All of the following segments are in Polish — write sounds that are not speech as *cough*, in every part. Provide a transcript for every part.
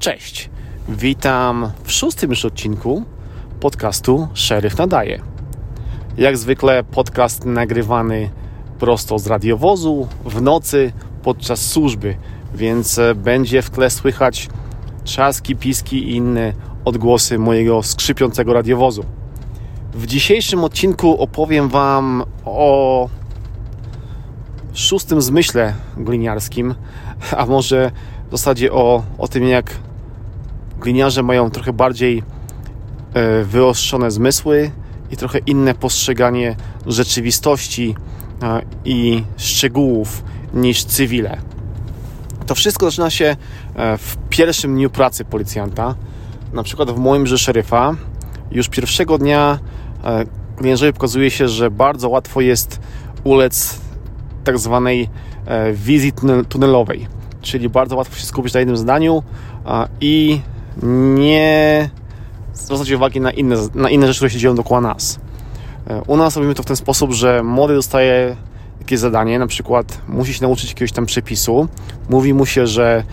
Cześć, witam w szóstym już odcinku podcastu Szeryf Nadaje. Jak zwykle podcast nagrywany prosto z radiowozu w nocy podczas służby, więc e, będzie w tle słychać trzaski, piski i inne odgłosy mojego skrzypiącego radiowozu. W dzisiejszym odcinku opowiem Wam o szóstym zmyśle gliniarskim, a może w zasadzie o, o tym, jak gliniarze mają trochę bardziej e, wyostrzone zmysły i trochę inne postrzeganie rzeczywistości i szczegółów niż cywile. To wszystko zaczyna się e, w pierwszym dniu pracy policjanta. Na przykład w moim że szeryfa już pierwszego dnia e, gliniarzowi pokazuje się, że bardzo łatwo jest ulec tak zwanej wizji tunelowej czyli bardzo łatwo się skupić na jednym zdaniu i nie zwracać uwagi na inne, na inne rzeczy, które się dzieją dookoła nas. E, u nas robimy to w ten sposób, że młody dostaje jakieś zadanie, na przykład musi się nauczyć jakiegoś tam przepisu, mówi mu się, że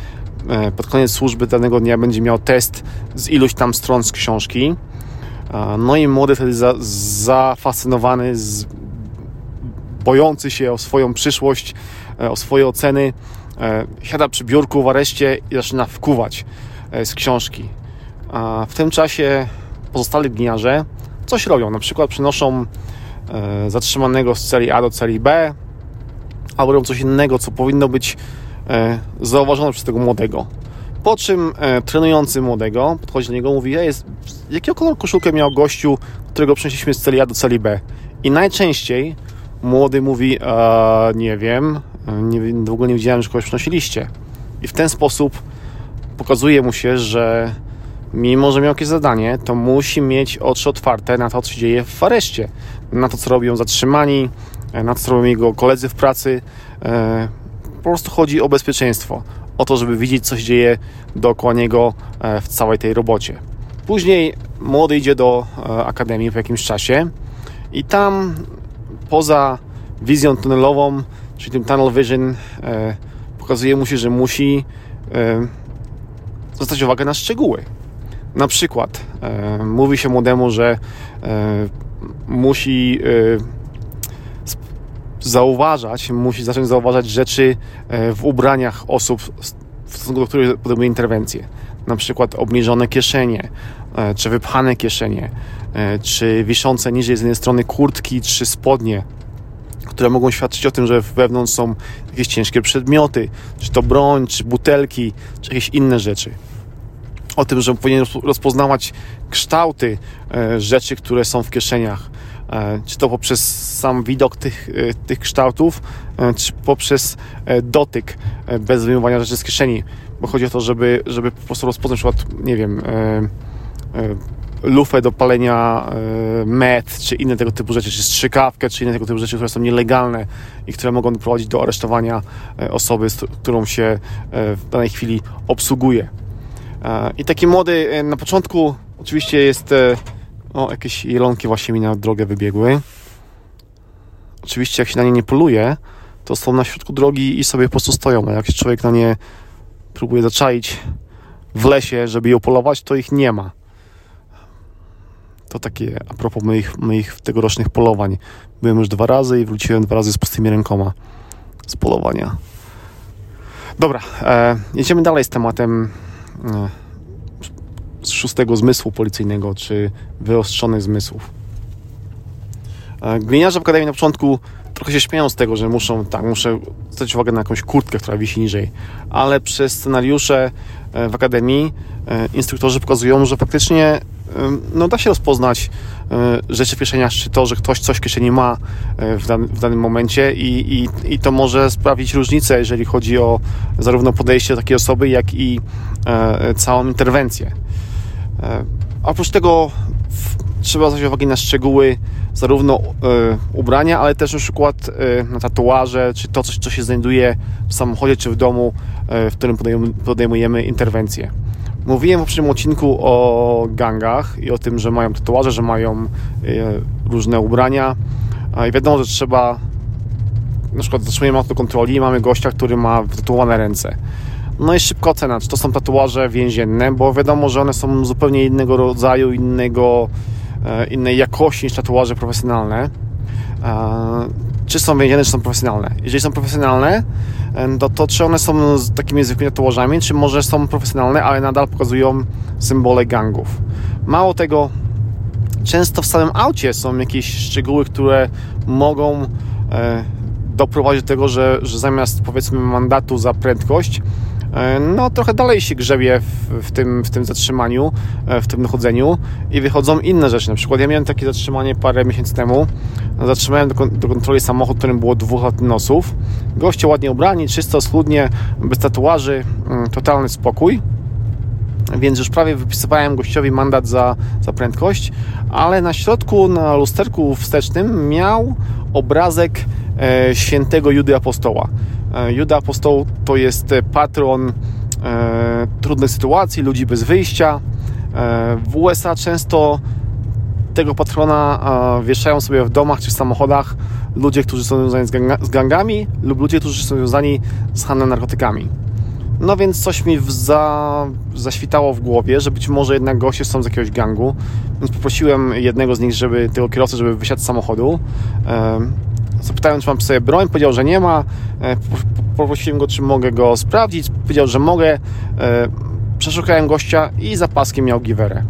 e, pod koniec służby danego dnia będzie miał test z iluś tam stron z książki. No i młody wtedy za, zafascynowany, z, bojący się o swoją przyszłość, e, o swoje oceny, E, siada przy biurku w areszcie i zaczyna wkuwać e, z książki. A w tym czasie pozostali gliniarze coś robią, na przykład przenoszą e, zatrzymanego z celi A do celi B, albo robią coś innego, co powinno być zauważone przez tego młodego. Po czym trenujący młodego podchodzi do niego i mówi: jest, Jakiego koloru koszulkę miał gościu, którego przenieśliśmy z celi A do celi B? I najczęściej młody mówi: Nie wiem, nie, w ogóle nie widziałem, że kogoś przynosiliście. I w ten sposób pokazuje mu się, że mimo, że miał jakieś zadanie, to musi mieć oczy otwarte na to, co się dzieje w areszcie, na to, co robią zatrzymani, na to, co robią jego koledzy w pracy. E, po prostu chodzi o bezpieczeństwo, o to, żeby widzieć, co się dzieje dookoła niego e, w całej tej robocie. Później młody idzie do e, akademii po jakimś czasie i tam poza wizją tunelową czyli tym tunnel vision e, pokazuje mu się, że musi e, zwracać uwagę na szczegóły. Na przykład e, mówi się młodemu, że e, musi e, zauważać, musi zacząć zauważać rzeczy e, w ubraniach osób, w stosunku do których podejmuje interwencję. Na przykład obniżone kieszenie, czy wypchane kieszenie, czy wiszące niżej z jednej strony kurtki, czy spodnie które mogą świadczyć o tym, że wewnątrz są jakieś ciężkie przedmioty, czy to broń, czy butelki, czy jakieś inne rzeczy. O tym, że powinien rozpoznawać kształty e, rzeczy, które są w kieszeniach. E, czy to poprzez sam widok tych, e, tych kształtów, czy poprzez dotyk bez wyjmowania rzeczy z kieszeni. Bo chodzi o to, żeby, żeby po prostu rozpoznać na przykład, nie wiem, lufę do palenia e, med, czy inne tego typu rzeczy, czy strzykawkę, czy inne tego typu rzeczy, które są nielegalne i które mogą prowadzić do aresztowania e, osoby, z którą się e, w danej chwili obsługuje. I taki młody na początku oczywiście jest o, jakieś jelonki właśnie mi na drogę wybiegły. Oczywiście jak się na nie nie poluje, to są na środku drogi i sobie po prostu stoją, a jak się człowiek na nie próbuje zaczaić w lesie, żeby je polować, to ich nie ma. To takie a propos moich, moich tegorocznych polowań. Byłem już dwa razy i wróciłem dwa razy z pustymi rękoma z polowania. Dobra, e, jedziemy dalej z tematem e, z szóstego zmysłu policyjnego, czy wyostrzonych zmysłów. E, gliniarze w Akademii na początku trochę się śmieją z tego, że muszą, tak, muszę zwrócić uwagę na jakąś kurtkę, która wisi niżej, ale przez scenariusze e, w Akademii e, instruktorzy pokazują, że faktycznie no, da się rozpoznać e, rzeczy w kieszeniach, czy to, że ktoś coś w kieszeni ma e, w, w danym momencie i, i, i to może sprawić różnicę, jeżeli chodzi o zarówno podejście do takiej osoby, jak i e, całą interwencję. Oprócz tego trzeba zwrócić uwagę na szczegóły zarówno ubrania, ale też na przykład na tatuaże, czy to, coś, co się znajduje w samochodzie, czy w domu, w którym podejmujemy interwencję. Mówiłem w poprzednim odcinku o gangach i o tym, że mają tatuaże, że mają e, różne ubrania i wiadomo, że trzeba na przykład zatrzymujemy auto do kontroli i mamy gościa, który ma wytatuowane ręce. No i szybko ocena, czy to są tatuaże więzienne, bo wiadomo, że one są zupełnie innego rodzaju, innego, e, innej jakości niż tatuaże profesjonalne. Czy są więzienne, czy są profesjonalne? Jeżeli są profesjonalne, to, to czy one są z takimi zwykłymi tatuażami, czy może są profesjonalne, ale nadal pokazują symbole gangów. Mało tego, często w samym aucie są jakieś szczegóły, które mogą e, doprowadzić do tego, że, że zamiast powiedzmy mandatu za prędkość, no trochę dalej się grzebie w, w, tym, w tym zatrzymaniu, e, w tym dochodzeniu i wychodzą inne rzeczy. Na przykład ja miałem takie zatrzymanie parę miesięcy temu. Zatrzymałem do, do kontroli samochód, którym było dwóch latynosów. Goście ładnie ubrani, czysto, schludnie, bez tatuaży, mm, totalny spokój więc już prawie wypisywałem gościowi mandat za, za prędkość, ale na środku, na lusterku wstecznym miał obrazek e, świętego Judy Apostoła. E, Juda Apostoł to jest patron e, trudnych sytuacji, ludzi bez wyjścia. E, w USA często tego patrona e, wieszają sobie w domach czy w samochodach ludzie, którzy są związani z, ganga, z gangami lub ludzie, którzy są związani z handlem narkotykami. No więc coś mi za, zaświtało w głowie, że być może jednak goście są z jakiegoś gangu. Więc poprosiłem jednego z nich, żeby tego kierowcę, żeby wysiadł z samochodu. Zapytałem, czy mam przy sobie broń. Powiedział, że nie ma. Poprosiłem go, czy mogę go sprawdzić. Powiedział, że mogę. Przeszukałem gościa i za paskiem miał giwerę.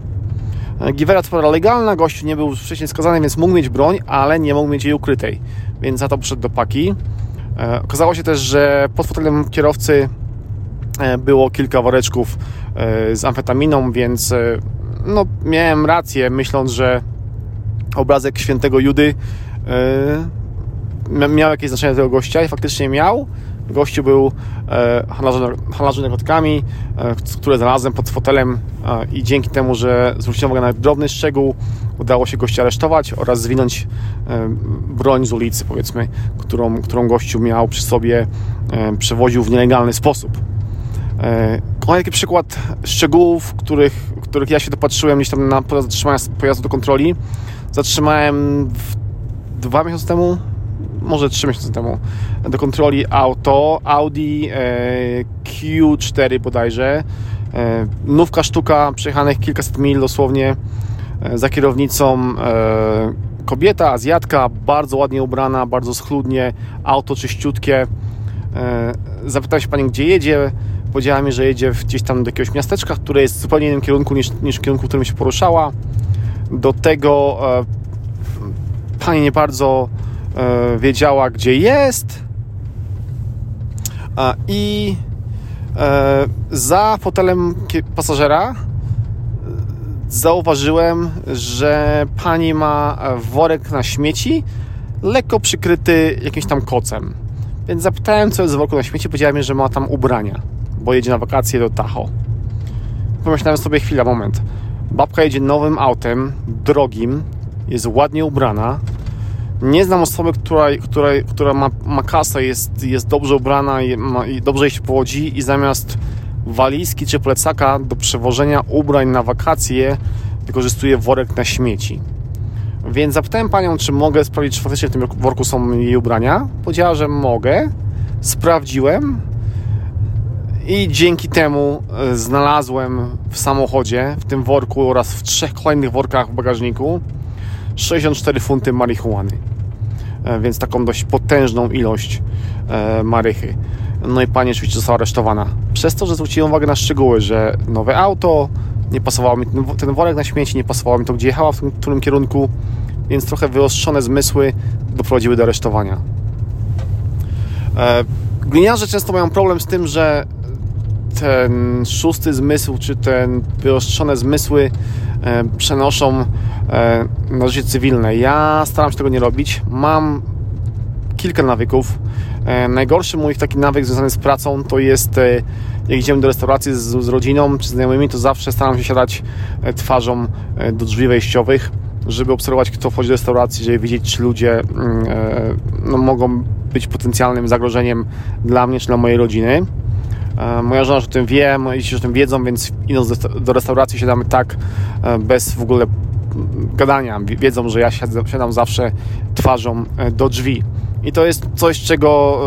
Giwera to pora legalna, gościu nie był wcześniej skazany, więc mógł mieć broń, ale nie mógł mieć jej ukrytej. Więc za to przyszedł do paki. Okazało się też, że pod fotelem kierowcy E, było kilka woreczków e, z amfetaminą, więc e, no, miałem rację, myśląc, że obrazek świętego Judy miał jakieś znaczenie tego gościa i faktycznie miał. Gościu był handlarzem narkotykami, które znalazłem pod fotelem i dzięki temu, że zwróciłem uwagę na drobny szczegół, udało się gościa aresztować oraz zwinąć broń z ulicy, powiedzmy, którą, którą gościu miał przy sobie, przewoził w nielegalny sposób. Kolejny przykład szczegółów, których, których ja się dopatrzyłem gdzieś tam na zatrzymania pojazdu do kontroli. Zatrzymałem dwa miesiące temu, może trzy miesiące temu, do kontroli auto Audi e, Q4 bodajże. E, nówka sztuka, przejechanych kilkaset mil dosłownie e, za kierownicą kobieta, Azjatka, bardzo ładnie ubrana, bardzo schludnie, auto czyściutkie. Zapytałem się pani, gdzie jedzie powiedziała mi, że jedzie gdzieś tam do jakiegoś miasteczka, które jest w zupełnie innym kierunku niż, niż w kierunku, w którym się poruszała. Do tego pani nie bardzo wiedziała, gdzie jest. E, I za fotelem pasażera zauważyłem, że pani ma worek na śmieci, lekko przykryty jakimś tam kocem. Więc zapytałem, co jest w worku na śmieci, powiedziała mi, że ma tam ubrania bo jedzie na wakacje do Tahoe. Pomyślałem sobie chwila, moment. Babka jedzie nowym autem, drogim, jest ładnie ubrana. Nie znam osoby, która, która, która ma, ma kasę, jest, jest dobrze ubrana i, ma, i dobrze się powodzi i zamiast walizki czy plecaka do przewożenia ubrań na wakacje wykorzystuje worek na śmieci. Więc zapytałem panią, czy mogę sprawdzić, czy faktycznie w tym worku są jej ubrania. Powiedziała, że mogę. Sprawdziłem i dzięki temu e, znalazłem w samochodzie, w tym worku oraz w trzech kolejnych workach w bagażniku 64 funty marihuany. E, więc taką dość potężną ilość e, marychy. No i pani oczywiście została aresztowana. Przez to, że zwróciłem uwagę na szczegóły, że nowe auto, nie pasowało mi ten, worek na śmieci, nie pasowało mi to, gdzie jechała, w którym kierunku, więc trochę wyostrzone zmysły doprowadziły do aresztowania. Gliniarze często mają problem z tym, że ten szósty zmysł, czy ten wyostrzone zmysły e, przenoszą e, na życie cywilne. Ja staram się tego nie robić. Mam kilka nawyków. E, najgorszy mój taki nawyk związany z pracą to jest jak idziemy do restauracji z, z rodziną czy znajomymi, to zawsze staram się siadać twarzą do drzwi wejściowych, żeby obserwować, kto wchodzi do restauracji, żeby wiedzieć, czy ludzie mm, no, mogą być potencjalnym zagrożeniem dla mnie czy dla mojej rodziny. E, moja żona o tym wie, moi dzieci o tym wiedzą, więc idąc do restauracji siadamy tak e, bez w ogóle gadania. Wiedzą, że ja siadam zawsze twarzą e, do drzwi. I to jest coś, czego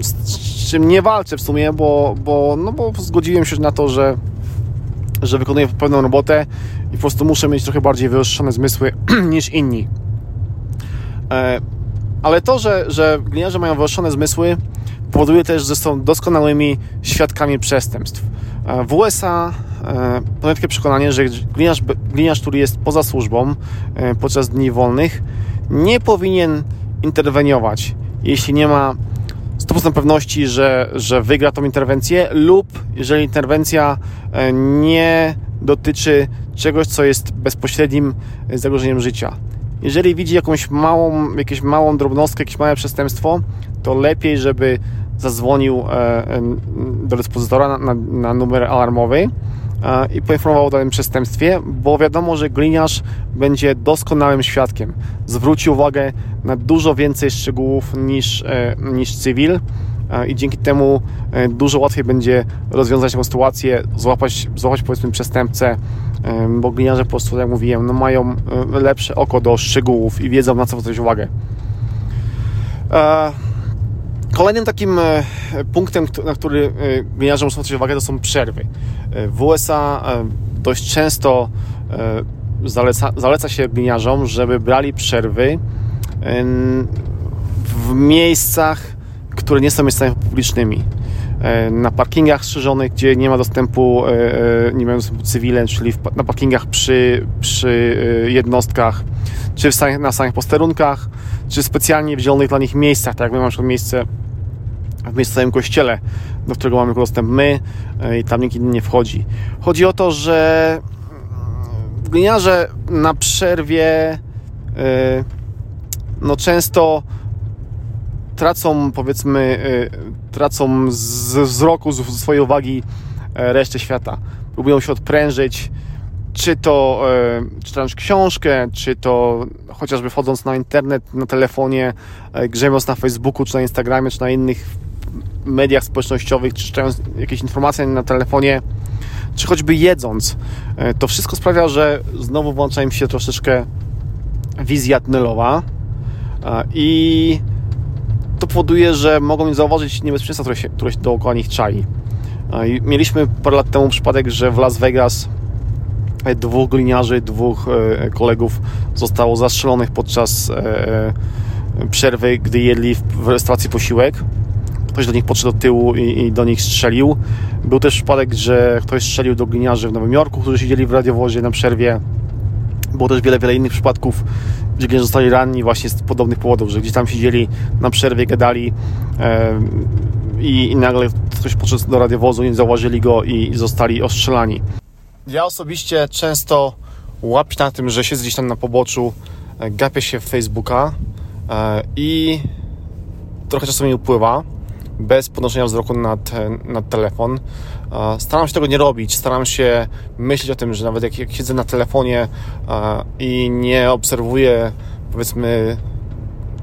z czym nie walczę w sumie, bo, bo, no bo zgodziłem się na to, że, że wykonuję pewną robotę i po prostu muszę mieć trochę bardziej wyostrzone zmysły *clears throat* niż inni. Ale to, że, że gliniarze mają wyostrzone zmysły, powoduje też, że są doskonałymi świadkami przestępstw. E, w USA mam takie przekonanie, że gliniarz, gliniarz, który jest poza służbą podczas dni wolnych, nie powinien interweniować, jeśli nie ma 100% pewności, że, że wygra tą interwencję, lub jeżeli interwencja e, nie dotyczy czegoś, co jest bezpośrednim zagrożeniem życia. Jeżeli widzi jakąś małą, jakąś małą drobnostkę, jakieś małe przestępstwo, to lepiej, żeby zadzwonił e, e, do dyspozytora na, na, na numer alarmowy i poinformował o danym przestępstwie, bo wiadomo, że gliniarz będzie doskonałym świadkiem. Zwróci uwagę na dużo więcej szczegółów niż, e, niż cywil i dzięki temu e, dużo łatwiej będzie rozwiązać tę sytuację, złapać, złapać powiedzmy przestępcę, bo gliniarze po prostu, jak mówiłem, no mają e, lepsze oko do szczegółów i wiedzą na co zwrócić uwagę. Kolejnym takim e, punktem, na który e, gliniarze muszą zwrócić uwagę, to są przerwy. E, w USA dość często zaleca, zaleca się gliniarzom, żeby brali przerwy w miejscach, które nie są miejscami publicznymi. Na parkingach strzeżonych, gdzie nie ma dostępu, nie mają dostępu cywile, czyli na parkingach przy, przy jednostkach, czy na samych posterunkach, czy specjalnie w zielonych dla nich miejscach, tak jak my mamy przykład miejsce w miejscowym kościele, do którego mamy dostęp my e, i tam nikt inny nie wchodzi. Chodzi o to, że mm, gliniarze na przerwie e, no często tracą powiedzmy e, tracą z wzroku, z swojej uwagi resztę świata. Próbują się odprężyć, czy to czytając książkę, czy to chociażby wchodząc na internet, na telefonie, grzebiąc na Facebooku, czy na Instagramie, czy na innych mediach społecznościowych, czy czytając jakieś informacje na telefonie, czy choćby jedząc. E, to wszystko sprawia, że znowu włącza im się troszeczkę wizja tunelowa e, i to powoduje, że mogą zauważyć niebezpieczeństwa, które się, które się dookoła nich czai. E, mieliśmy parę lat temu przypadek, że w Las Vegas dwóch gliniarzy, dwóch kolegów zostało zastrzelonych podczas przerwy, gdy jedli w restauracji posiłek ktoś do nich podszedł do tyłu i, i, do nich strzelił. Był też przypadek, że ktoś strzelił do gliniarzy w Nowym Jorku, którzy siedzieli w radiowozie na przerwie. Było też wiele, wiele innych przypadków, gliniarze zostali ranni właśnie z podobnych powodów, że gdzieś tam siedzieli na przerwie, gadali i, i, nagle ktoś podszedł do radiowozu, nie zauważyli go i, i zostali ostrzelani. Ja osobiście często łapię na tym, że siedzę gdzieś tam na poboczu, gapię się w Facebooka e, i trochę czasu mi upływa bez podnoszenia wzroku nad, nad telefon. Staram się tego nie robić, staram się myśleć o tym, że nawet jak, jak siedzę na telefonie i nie obserwuję powiedzmy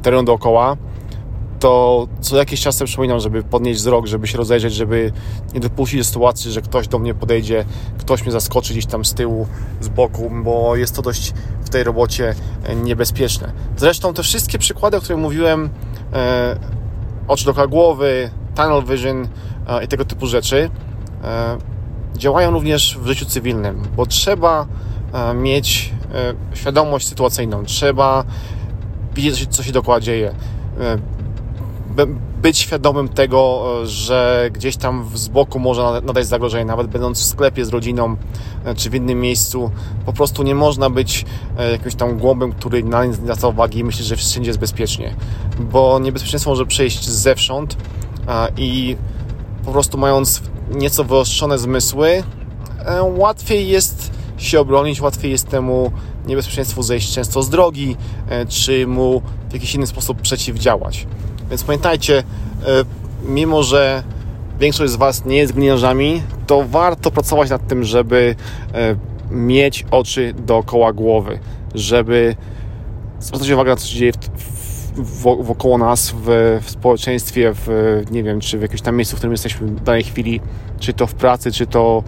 terenu dookoła, to co jakiś czas sobie przypominam, żeby podnieść wzrok, żeby się rozejrzeć, żeby nie dopuścić do sytuacji, że ktoś do mnie podejdzie, ktoś mnie zaskoczy gdzieś tam z tyłu, z boku, bo jest to dość w tej robocie e, niebezpieczne. Zresztą te wszystkie przykłady, o których mówiłem, e, oczy dookoła głowy, tunnel vision e, i tego typu rzeczy e, działają również w życiu cywilnym, bo trzeba e, mieć świadomość sytuacyjną, trzeba widzieć, co się dookoła dzieje, być świadomym tego, że gdzieś tam z boku może nadać zagrożenie, nawet będąc w sklepie z rodziną czy w innym miejscu. Po prostu nie można być jakimś tam głąbem, który na nic nie zwraca uwagi i myśli, że wszędzie jest bezpiecznie, bo niebezpieczeństwo może przejść zewsząd i po prostu mając nieco wyostrzone zmysły, e, łatwiej jest się obronić, łatwiej jest temu niebezpieczeństwu zejść często z drogi, e, czy mu w jakiś inny sposób przeciwdziałać. Więc pamiętajcie, e, mimo że większość z Was nie jest gliniarzami, to warto pracować nad tym, żeby mieć oczy dookoła głowy, żeby zwracać uwagę na to, co się dzieje wokoło nas, w, w, społeczeństwie, w, nie wiem, czy w jakimś tam miejscu, w którym jesteśmy w danej chwili, czy to w pracy, czy to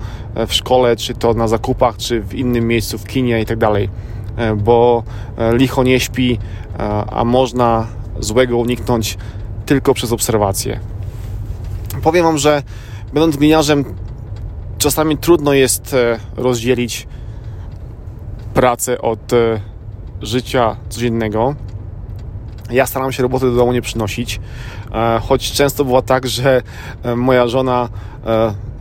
w szkole, czy to na zakupach, czy w innym miejscu, w kinie i tak dalej. E, bo e, licho nie śpi, e, a można złego uniknąć tylko przez obserwację. Powiem Wam, że będąc gliniarzem, czasami trudno jest e, rozdzielić pracę od e, życia codziennego. Ja staram się roboty do domu nie przynosić, e, choć często bywa tak, że moja żona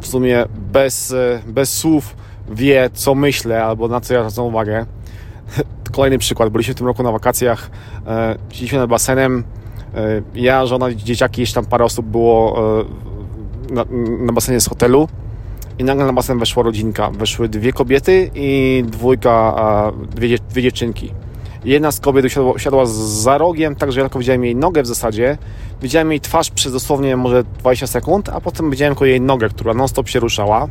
w sumie bez, bez słów wie, co myślę albo na co ja zwracam uwagę. Kolejny przykład. Byliśmy w tym roku na wakacjach, siedzieliśmy nad basenem. Ja, żona, dzieciaki, jeszcze tam parę osób było na, na basenie z hotelu i nagle na basen weszła rodzinka. Weszły dwie kobiety i dwójka, dwie, dwie dziewczynki. Jedna z kobiet usiadła, usiadła za rogiem, tak że ja tylko widziałem jej nogę w zasadzie. Widziałem jej twarz przez dosłownie może 20 sekund, a potem widziałem tylko jej nogę, która non-stop się ruszała.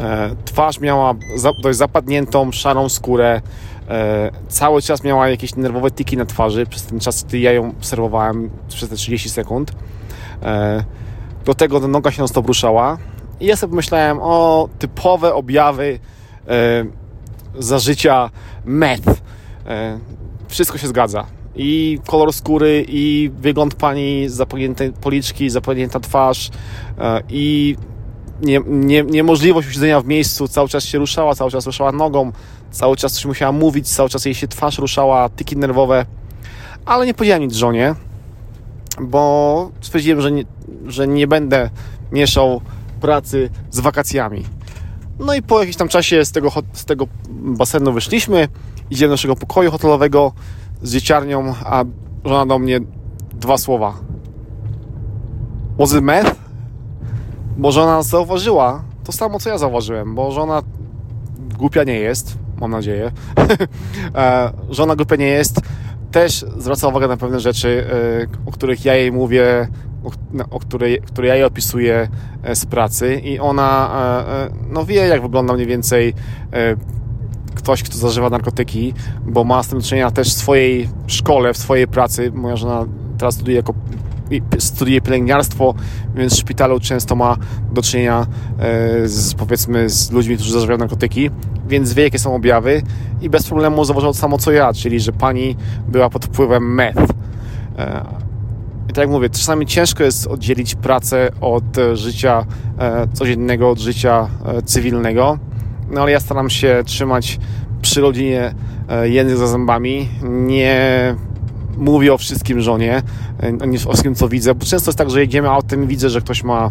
E, twarz miała dość zapadniętą, szarą skórę. E, cały czas miała jakieś nerwowe tiki na twarzy przez ten czas, gdy ja ją obserwowałem przez te 30 sekund. E, do tego ta noga się non stop ruszała. I ja sobie pomyślałem o typowe objawy e, za życia meth. E, wszystko się zgadza. I kolor skóry, i wygląd pani, zapomnięte policzki, zapomnięta twarz, e, i nie, nie, niemożliwość usiedzenia w miejscu, cały czas się ruszała, cały czas ruszała nogą, cały czas coś musiała mówić, cały czas jej się twarz ruszała, tyki nerwowe, ale nie powiedziałem nic żonie, bo stwierdziłem, że nie, że nie będę mieszał pracy z wakacjami. No i po jakimś tam czasie z tego, z tego basenu wyszliśmy, idziemy do naszego pokoju hotelowego z dzieciarnią, a żona do mnie dwa słowa. Was it meth? Bo żona zauważyła to samo, co ja zauważyłem, bo żona głupia nie jest, mam nadzieję. *laughs* E, żona głupia nie jest, też zwraca uwagę na pewne rzeczy, e, o których ja jej mówię, o, której, które ja jej opisuję e, z pracy i ona no wie, jak wygląda mniej więcej ktoś, kto zażywa narkotyki, bo ma z tym do czynienia też w swojej szkole, w swojej pracy. Moja żona teraz studiuje jako studiuje pielęgniarstwo, więc w szpitalu często ma do czynienia z, powiedzmy, z ludźmi, którzy zażywają narkotyki, więc wie, jakie są objawy i bez problemu zauważyła to samo, co ja, czyli, że pani była pod wpływem meth. E, I tak jak mówię, czasami ciężko jest oddzielić pracę od życia e, codziennego, od życia e, cywilnego, no ale ja staram się trzymać przy rodzinie język za zębami, nie mówię o wszystkim żonie, nie o wszystkim, co widzę, bo często jest tak, że jedziemy autem i widzę, że ktoś ma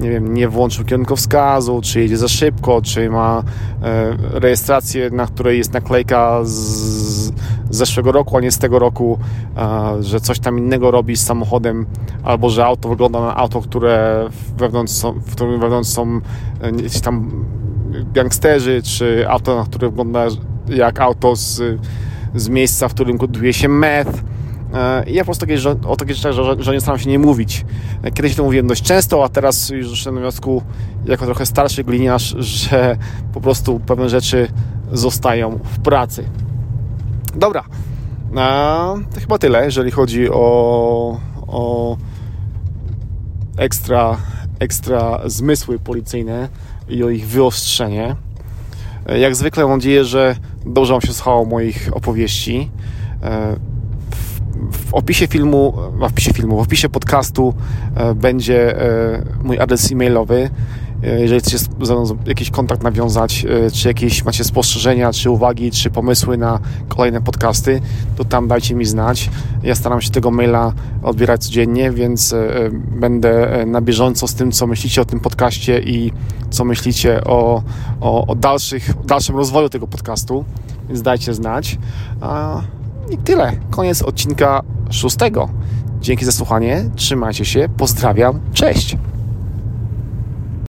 nie wiem, nie włączył kierunkowskazu, czy jedzie za szybko, czy ma e, rejestrację, na której jest naklejka z, z zeszłego roku, a nie z tego roku, e, że coś tam innego robi z samochodem, albo że auto wygląda na auto, które wewnątrz są, w którym wewnątrz są e, tam gangsterzy, czy auto, na które wygląda jak auto z, z miejsca, w którym koduje się meth. E, I ja po prostu takie, o takich rzeczach że, że nie staram się nie mówić. E, kiedyś to mówiłem dość często, a teraz już doszedłem do wniosku, jako trochę starszy gliniarz, że po prostu pewne rzeczy zostają w pracy. Dobra, a, to chyba tyle, jeżeli chodzi o, o ekstra, ekstra zmysły policyjne i o ich wyostrzenie. E, jak zwykle mam nadzieję, że dobrze Wam się słuchało moich opowieści w opisie filmu, w opisie filmu, w opisie podcastu e, będzie e, mój adres e-mailowy. E, jeżeli chcecie ze mną jakiś kontakt nawiązać, czy jakieś macie spostrzeżenia, czy uwagi, czy pomysły na kolejne podcasty, to tam dajcie mi znać. Ja staram się tego maila odbierać codziennie, więc będę na bieżąco z tym, co myślicie o tym podcaście i co myślicie o, o, o dalszych, dalszym rozwoju tego podcastu, więc dajcie znać. I tyle. Koniec odcinka szóstego. Dzięki za słuchanie. Trzymajcie się. Pozdrawiam. Cześć.